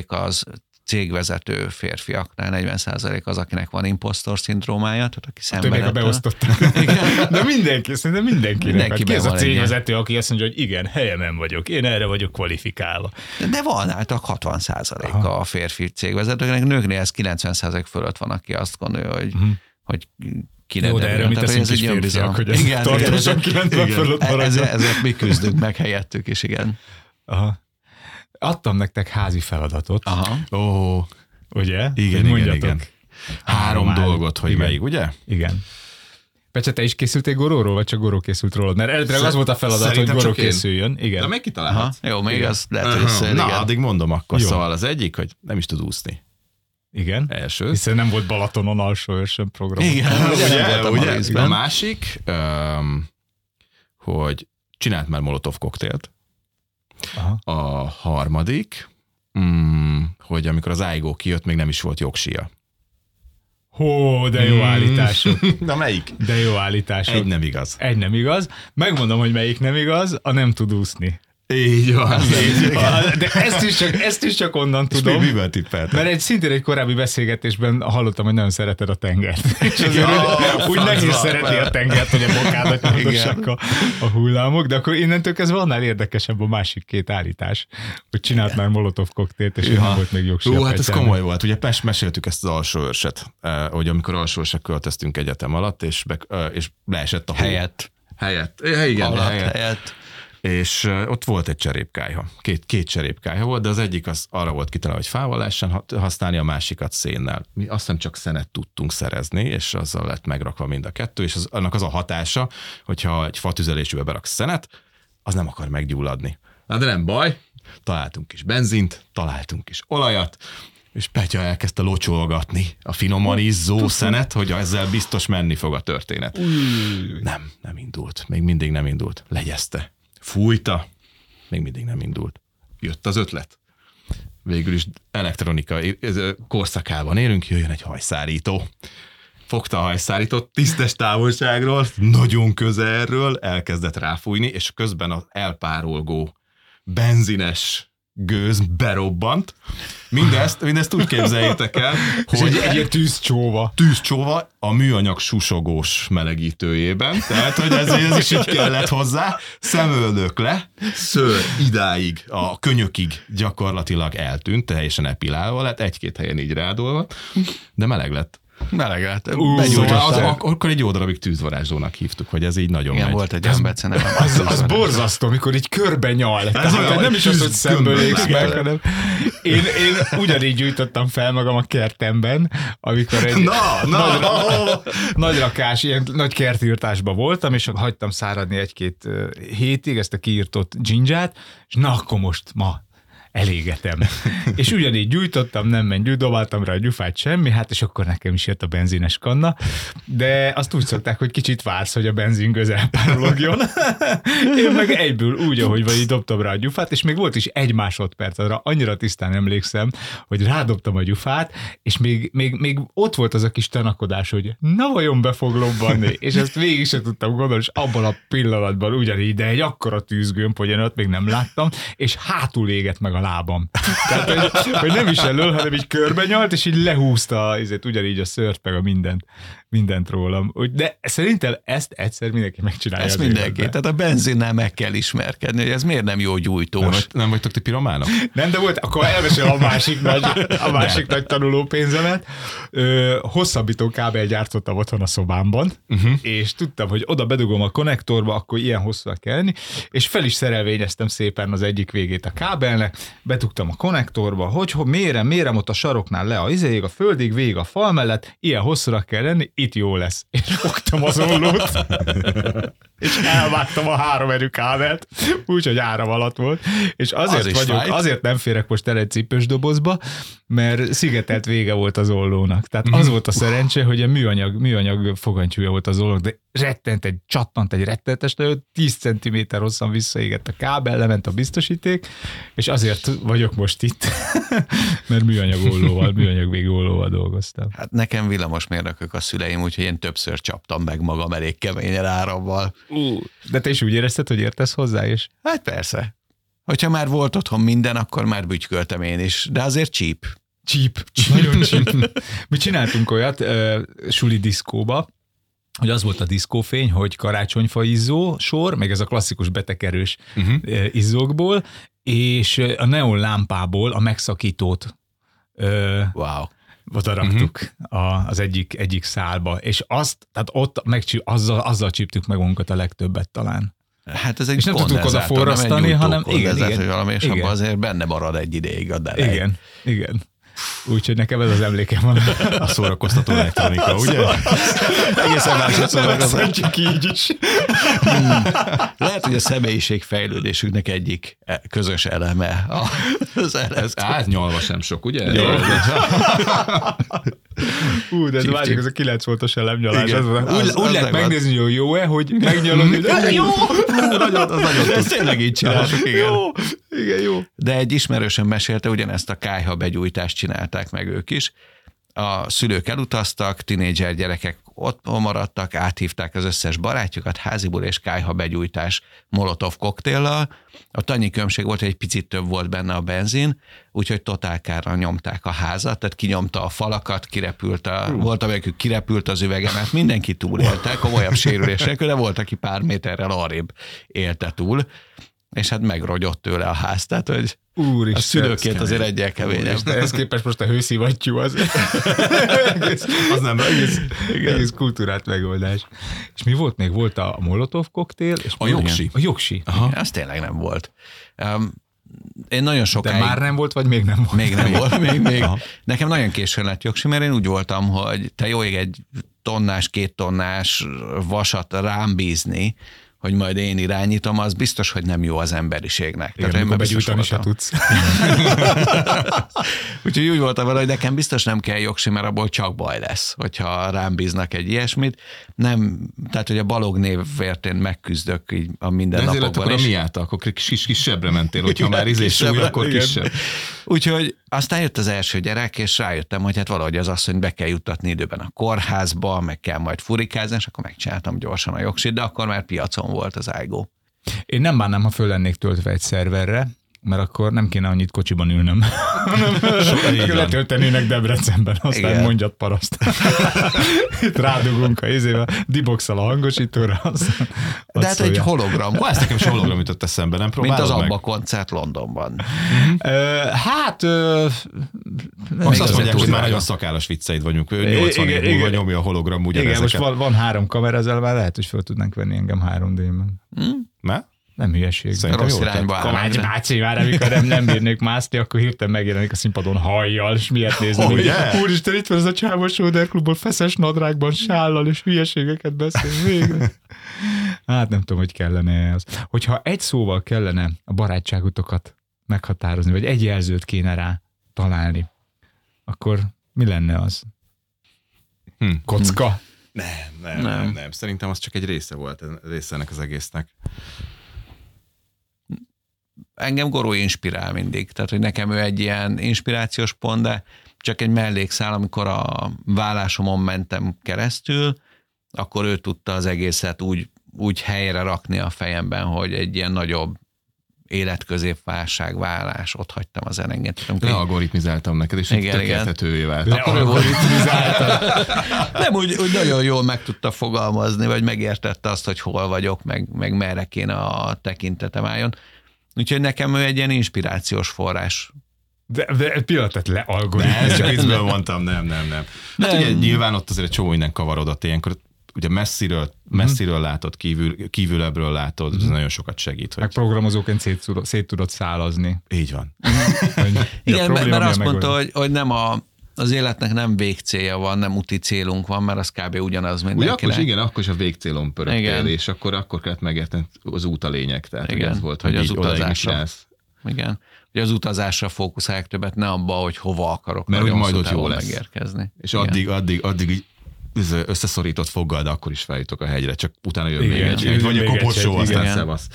az cégvezető férfiaknál 40% az, akinek van impostor szindrómája, tehát aki szemben Többek a beosztottak. De mindenki, szerintem mindenkinek. Mindenkiben Hát ez a cégvezető, aki azt mondja, hogy igen, helyemen vagyok, én erre vagyok kvalifikálva. De van általában 60 a a férfi cégvezetőknek, nőknél ez 90 fölött van, aki azt gondolja, hogy, hogy ki Jó, de erről mit teszünk egy férfiak, hogy ez Igen, tartósan igen, 90 igen. fölött E- maradjon. ezért, ezért mi küzdünk meg helyettük is, igen. Aha. Adtam nektek házi feladatot, Aha. ó, ugye? igen, Hogy igen, igen. Három Már. dolgot, hogy Igen. melyik, ugye? Igen. Pecse, te is készültél Goróról, vagy csak Goró készült rólad? Mert eredetileg az volt a feladat, hogy Goró készüljön. Igen. De meg kitalálhatsz. Aha. Jó, még Igen. az lehet, hogy összejön, Na, addig mondom akkor. Jó. Szóval az egyik, hogy nem is tud úszni. Igen. Első. Hiszen nem volt Balatonon alsó őrsön program. Igen, ugye, nem voltam a másik, um, hogy csinált már molotov koktélt. Aha. A harmadik, mm, hogy amikor az Aigo kijött, még nem is volt jogsia. Hó, de jó állítások. Na melyik? De jó állítások. Egy nem igaz. Egy nem igaz. Megmondom, hogy melyik nem igaz, a nem tud úszni. Így van. Így van. De ezt is csak, ezt is csak onnan És tudom. még mivel tippelted? Mert egy szintén egy korábbi beszélgetésben hallottam, hogy nagyon szereted a tengert. És azért Ja, úgy, úgy nehéz szeretni a tengert, hogy a bokádat nyomdossak a, a hullámok, de akkor innentől kezdve annál érdekesebb a másik két állítás, hogy csinált már molotov koktélt, és nem volt még jogsia. Hú, hát ez komoly volt. Ugye Pest meséltük ezt az alsó őrset, eh, hogy amikor alsó költöztünk egyetem alatt, és, be, eh, és leesett a hó. Helyett. Helyett. Eh, Igen, Alatt, helyett. helyett. És ott volt egy cserépkályha. Két, két cserépkályha volt, de az egyik az arra volt kitalálva, hogy fával lehessen ha- használni, a másikat szénnel. Mi azt hiszem csak szenet tudtunk szerezni, és azzal lett megrakva mind a kettő, és az, annak az a hatása, hogyha egy fatüzelésűbe beraksz szenet, az nem akar meggyulladni. Na de nem baj, találtunk is benzint, találtunk is olajat, és Petya elkezdte locsolgatni a finoman izzó szenet, hogy ezzel biztos menni fog a történet. Nem, nem indult. Még mindig nem indult. Legyezte. Fújta. Még mindig nem indult. Jött az ötlet. Végül is elektronika ez, korszakában élünk, jöjjön egy hajszárító. Fogta a hajszárítót tisztes távolságról, nagyon közelről, elkezdett ráfújni, és közben az elpárolgó benzines gőz berobbant. Mindezt, mindezt úgy képzeljétek el, hogy egy ilyen tűzcsóva. tűzcsóva a műanyag susogós melegítőjében, tehát hogy ez, ez is így kellett hozzá, szemöldök le, szőr idáig, a könyökig gyakorlatilag eltűnt, teljesen epilálva lett, egy-két helyen így rádolva, de meleg lett. Meleg lett. Begyújtották. az, ak- akkor egy jó darabig tűzvarázslónak hívtuk, hogy ez így nagyon Igen, megy. volt egy olyan becenem. Az, az borzasztó, amikor így körbe nyal. Ez Tehát, olyan, nem is az, hogy szemből égsz meg, hanem én, én ugyanígy gyújtottam fel magam a kertemben, amikor egy Na, na, nagy, nagy rakás, ilyen nagy kertírtásban voltam, és hagytam száradni egy-két hétig ezt a kiírtott dzsindzsát, és na akkor most ma elégetem. és ugyanígy gyújtottam, nem ment, dobáltam rá a gyufát, semmi, hát és akkor nekem is jött a benzines kanna, de azt úgy szokták, hogy kicsit vársz, hogy a benzin közel párologjon. Én meg egyből úgy, ahogy vagy, dobtam rá a gyufát, és még volt is egy másodperc, arra annyira tisztán emlékszem, hogy rádobtam a gyufát, és még, még, még ott volt az a kis tanakodás, hogy na vajon be fog lobbanni, és ezt végig sem tudtam gondolni, és abban a pillanatban ugyanígy, de egy akkora tűzgömb, hogy én ott még nem láttam, és hátul égett meg a lábam. Tehát, hogy, hogy nem is elől, hanem így körbe nyalt, és így lehúzta ezért ugyanígy a szört, meg a mindent, mindent rólam. Úgy- De szerintem ezt egyszer mindenki megcsinálja. Ezt mindenki. életben. Tehát a benzinnel meg kell ismerkedni, hogy ez miért nem jó Nem, gyújtós. vagy, nem vagytok ti pirománok? Nem, de volt, akkor elmesél a másik nagy, a másik nagy tanuló pénzemet. Ö, hosszabbító kábel gyártottam otthon a szobámban, uh-huh. és tudtam, hogy oda bedugom a konnektorba, akkor ilyen hosszúra kell lenni, és fel is szerelvényeztem szépen az egyik végét a kábelnek, bedugtam a konnektorba, hogy, hogy mérem, mérem ott a saroknál le a izéig, a földig, végig a fal mellett, ilyen hosszúra kell lenni, itt jó lesz. És fogtam az ollót, és elvágtam a három erő kábelt, úgyhogy áram alatt volt, és azért Az vagyok, fájt. azért nem férek most el egy cipős dobozba, mert szigetelt vége volt az ollónak. Tehát az volt a szerencse, hogy a műanyag, műanyag fogantyúja volt az ollónak, de rettent egy, csattant egy rettenetes nagyot, 10 cm hosszan visszaégett a kábel, lement a biztosíték, és azért vagyok most itt, mert műanyag ollóval, műanyag végű ollóval dolgoztam. Hát nekem villamosmérnökök a szüleim, úgyhogy én többször csaptam meg magam elég keményen árammal. De te is úgy érezted, hogy értesz hozzá, és Hát persze. Hogyha már volt otthon minden, akkor már bütyköltem én is, de azért csíp. Cheap. Nagyon cheap. Mi csináltunk olyat uh, suli diszkóba, hogy az volt a diszkófény, hogy karácsonyfa izzó sor, meg ez a klasszikus betekerős uh-huh. izzókból, és a neon lámpából a megszakítót ö, Wow. Oda raktuk uh-huh. az egyik, egyik szálba, és azt, tehát ott megcsi, azzal, azzal csíptük meg magunkat a legtöbbet talán. Hát ez egy És nem tudtuk oda forrasztani, hanem- igen, igen. valami, és Igen. abban azért benne marad egy ideig a delej. Igen, igen. Úgyhogy nekem ez az emlékem van. A szórakoztató elektronika, ugye? Egészen másodszor meg az így is. Lehet, hogy a személyiség fejlődésünknek egyik e- közös eleme az Ez átnyalva sem sok, ugye? Ú, de ez várjuk, ez a 9 voltos elemnyalás. Igen, Ez az, az- úgy, az úgy lehet megnézni, hogy jó-e, hogy megnyalod, hogy jó, Nagyon, az nagyon Ezt tényleg így csináltuk, igen. jó, igen, jó. De egy ismerősöm mesélte, ugyanezt a kájha begyújtást csinálták meg ők is. A szülők elutaztak, tinédzser gyerekek ott maradtak, áthívták az összes barátjukat, háziból és kájha begyújtás molotov koktéllal. A annyi különbség volt, hogy egy picit több volt benne a benzin, úgyhogy totálkára nyomták a házat, tehát kinyomta a falakat, kirepült a, volt, amelyikük kirepült az üvegemet, mindenki túlélte, komolyabb sérülés nélkül, de volt, aki pár méterrel arrébb élte túl, és hát megrogyott tőle a ház, tehát hogy Úristen. a szülőként azért egyel keményebb. De ez képest most a hőszivattyú az egész, Az nem egész, egész kultúrát megoldás. És mi volt még? Volt a Molotov koktél? És A jogsi. A jogsi. Aha. Az tényleg nem volt. Um, én nagyon De sokáig... már nem volt, vagy még nem volt? Még nem volt, még, még. Nekem nagyon későn lett jogsi, mert én úgy voltam, hogy te jó ég egy tonnás, két tonnás vasat rám bízni, hogy majd én irányítom, az biztos, hogy nem jó az emberiségnek. Igen, Tehát, én már begyújtani se tudsz. Úgyhogy úgy voltam vele, hogy nekem biztos nem kell jogsi, mert abból csak baj lesz, hogyha rám bíznak egy ilyesmit. Nem, tehát, hogy a balog névért én megküzdök így a De minden ezért lett napokban. akkor a is. mi által, akkor kis, kisebbre mentél, hogyha már izé kisebbre, súly, akkor igen. kisebb. Úgyhogy aztán jött az első gyerek, és rájöttem, hogy hát valahogy az asszonyt be kell juttatni időben a kórházba, meg kell majd furikázni, és akkor megcsináltam gyorsan a jogsit, de akkor már piacon volt az iGo. Én nem bánnám, ha föl lennék töltve egy szerverre, mert akkor nem kéne annyit kocsiban ülnöm. van. Letöltenének Debrecenben, aztán Igen. mondjat paraszt. Itt rádugunk a izével, diboxal a hangosítóra. Aztán, De hát egy hologram, Ó, ezt nekem is hologram jutott eszembe, nem mint próbálod az meg? Abba koncert Londonban. Ö, hát... Ö, Azt, még azt az mondják, hogy már nagy. nagyon szakállas vicceid vagyunk. Ő 80 Igen, év múlva nyomja a hologram Igen, most ugyanezeket. van, van három kamera, ezzel már lehet, hogy fel tudnánk venni engem 3D-ben. Ne? Nem hülyeség. Szerintem Rossz irányba áll. Kovács bácsi, már amikor nem, nem bírnék mászni, akkor hirtelen megjelenik a színpadon hajjal, és miért nézni? Hogy de? Úristen, itt van ez a csávó Soder klubból, feszes nadrágban, sállal, és hülyeségeket beszél végre. Hát nem tudom, hogy kellene az. Hogyha egy szóval kellene a barátságotokat meghatározni, vagy egy jelzőt kéne rá találni, akkor mi lenne az? Hm. Kocka? Nem, nem, nem, nem, nem. Szerintem az csak egy része volt, része ennek az egésznek. Engem Goró inspirál mindig. Tehát, hogy nekem ő egy ilyen inspirációs pont, de csak egy mellékszál, amikor a vállásomon mentem keresztül, akkor ő tudta az egészet úgy, úgy helyre rakni a fejemben, hogy egy ilyen nagyobb életközépválság, vállás, ott hagytam az elengedett. Lealgoritmizáltam neked, és Igen, igen. vált. Volt Nem, úgy, úgy nagyon jól meg tudta fogalmazni, vagy megértette azt, hogy hol vagyok, meg, meg merre kéne a tekintetem álljon. Úgyhogy nekem ő egy ilyen inspirációs forrás. De, de egy pillanatot lealgoritmus. ezt csak viccből mondtam, nem, nem, nem. Hát ugye nyilván ott azért egy csomó innen kavarodott ilyenkor, ugye messziről, messziről látod, kívül, kívülebbről látod, ez nagyon sokat segít, hogy Meg programozóként szét, tudod- szét tudod szálazni. így van. Hogy a Igen, mert, mert azt mondta, hogy, hogy nem a, az életnek nem végcélja van, nem úti célunk van, mert az kb. ugyanaz Ugye mindenkinek. akkor is, igen, akkor is a végcélon pörögtél, és akkor, akkor kellett megérteni az út a lényeg. Tehát Igen, ez volt, hogy hogy, az utazásra. Igen. Hogy az utazásra fókuszálják többet, ne abba, hogy hova akarok Mert hogy majd ott jó lesz. megérkezni. És Igen. addig, addig, addig összeszorított foggal, de akkor is feljutok a hegyre, csak utána jön Igen, még egy, jön egy vagy a koporsó, aztán szevasz.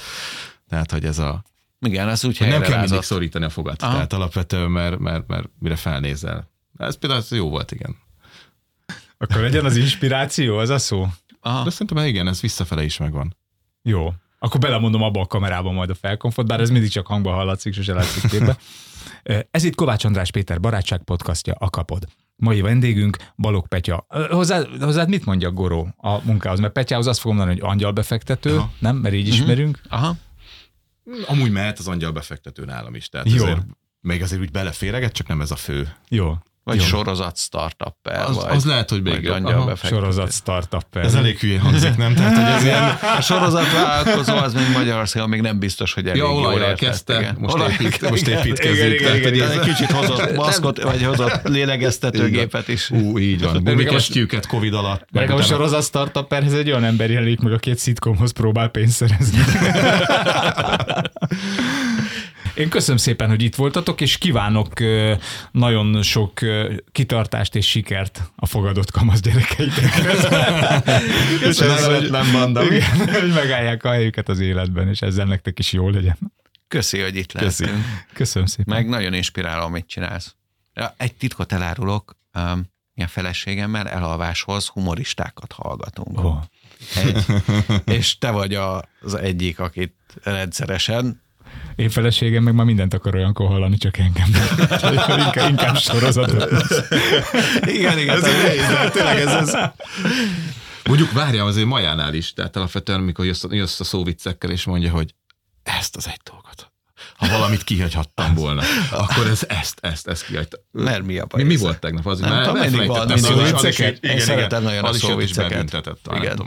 Tehát, hogy ez a... Igen, az úgy nem kell mindig szorítani a fogat. Aha. Tehát alapvetően, mert, mert, mert mire felnézel. Ez például ez jó volt, igen. Akkor legyen az inspiráció, az a szó? Aha. De szerintem igen, ez visszafele is megvan. Jó. Akkor belemondom abba a kamerába majd a felkonfot, bár ez mindig csak hangban hallatszik, sose látszik képbe. Ez itt Kovács András Péter barátság podcastja, a kapod. Mai vendégünk Balog Petya. Ö, Hozzá, hozzád mit mondjak Goró a munkához? Mert Petyához azt fogom mondani, hogy angyalbefektető, Aha. nem? Mert így ismerünk. Aha. Amúgy mehet az angyal befektető nálam is. Tehát Jó. azért, még azért úgy beleféreget, csak nem ez a fő. Jó. Vagy Jó. sorozat startupper, Az, vagy, az lehet, hogy még vagy jobb. Aha. befektető. Sorozat startup. Ez elég hülyén hangzik, nem? Tehát, hogy ez ilyen... A sorozatvállalkozó az még Magyarországon még nem biztos, hogy elég Ja, jól értett, kezdte, igen. most, Olaj- épít, most építkezik. Igen, igen, igen, ez- kicsit hozott maszkot, vagy hozott lélegeztetőgépet is. Ú, így van. Gumikesztyűket Covid alatt. meg a sorozat startuperhez egy olyan ember jelenik meg, aki egy szitkomhoz próbál pénzt szerezni. Én köszönöm szépen, hogy itt voltatok, és kívánok nagyon sok kitartást és sikert a fogadott kamasz gyerekeitekhez. Köszönöm, hogy nem mondom. Igen, hogy megállják a helyüket az életben, és ezzel nektek is jó legyen. Köszi, hogy itt Köszi. lehetünk. Köszönöm szépen. Meg nagyon inspiráló, amit csinálsz. Ja, Egy titkot elárulok, um, a feleségemmel elalváshoz humoristákat hallgatunk. Oh. Egy, és te vagy a, az egyik, akit rendszeresen Én feleségem meg már mindent akar olyankor hallani, csak engem. Inkább, inkább sorozatot. Igen, igen. Ez nehéz, de tényleg ez, ez... Mondjuk várjam azért Majánál is, tehát alapvetően, amikor jössz, jössz a szóviccekkel, és mondja, hogy ezt az egy dolgot. Ha valamit kihagyhattam volna, akkor ez ezt, ezt, ezt kihagytam. Mert mi a baj? Mi, mi volt tegnap? Az, Nem tudom, mindig van, mindig szóval igen, Én igen. szeretem nagyon a bebüntetett, talán, Igen.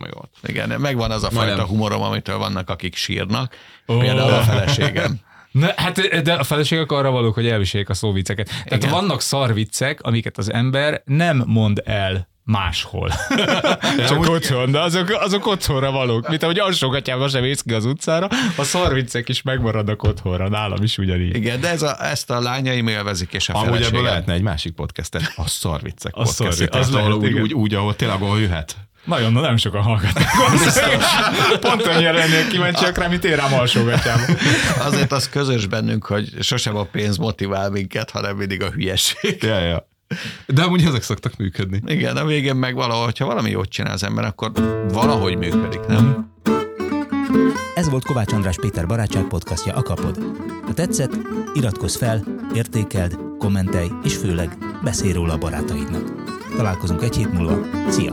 Igen, megvan az a fajta humorom, amitől vannak, akik sírnak. Például a feleségem. Ne, hát, de a feleségek arra valók, hogy elviseljék a szóvicceket. Tehát Igen. vannak szarviccek, amiket az ember nem mond el máshol. Csak otthon, de azok, azok otthonra valók. Mint ahogy alsógatyában sem mész ki az utcára, a szarviccek is megmaradnak otthonra, nálam is ugyanígy. Igen, de ez a, ezt a lányaim élvezik, és a Amúgy ebből feleségem. lehetne egy másik podcastet, a szarviccek A szarvi- podcast. az Az lehet, úgy, úgy, úgy, ahol tényleg ahol jöhet. Nagyon, nagyon sokan hallgatnak. Pont annyira lennék kíváncsiak rá, mint én rám. Azért az közös bennünk, hogy sosem a pénz motivál minket, hanem mindig a hülyeség. Ja, ja. De amúgy ezek szoktak működni. Igen, a végén meg valahogy, ha valami jót csinál az ember, akkor valahogy működik, nem? Ez volt Kovács András Péter barátság podcastja a Kapod. Ha tetszett, iratkozz fel, értékeld, kommentelj, és főleg beszélj róla a barátaidnak. Találkozunk egy hét múlva. Szia!